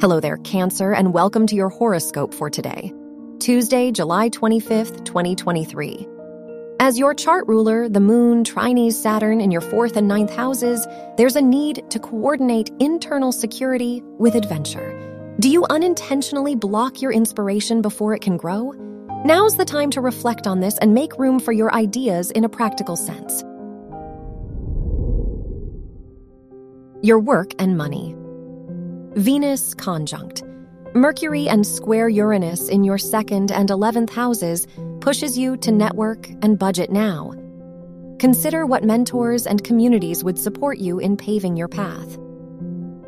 Hello there, Cancer, and welcome to your horoscope for today, Tuesday, July 25th, 2023. As your chart ruler, the moon trines Saturn in your fourth and ninth houses, there's a need to coordinate internal security with adventure. Do you unintentionally block your inspiration before it can grow? Now's the time to reflect on this and make room for your ideas in a practical sense. Your work and money. Venus conjunct. Mercury and square Uranus in your second and 11th houses pushes you to network and budget now. Consider what mentors and communities would support you in paving your path.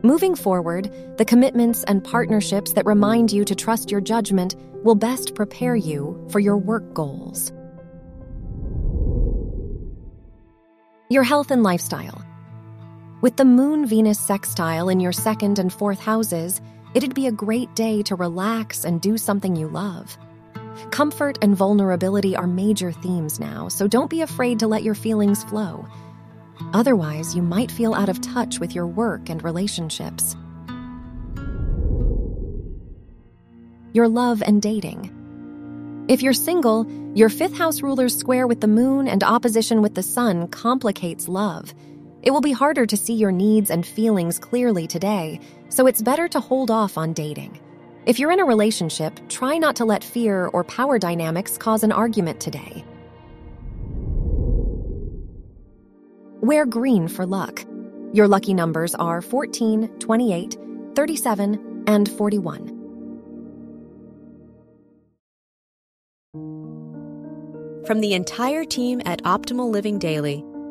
Moving forward, the commitments and partnerships that remind you to trust your judgment will best prepare you for your work goals. Your health and lifestyle. With the Moon Venus sextile in your second and fourth houses, it'd be a great day to relax and do something you love. Comfort and vulnerability are major themes now, so don't be afraid to let your feelings flow. Otherwise, you might feel out of touch with your work and relationships. Your love and dating. If you're single, your fifth house ruler's square with the moon and opposition with the sun complicates love. It will be harder to see your needs and feelings clearly today, so it's better to hold off on dating. If you're in a relationship, try not to let fear or power dynamics cause an argument today. Wear green for luck. Your lucky numbers are 14, 28, 37, and 41. From the entire team at Optimal Living Daily,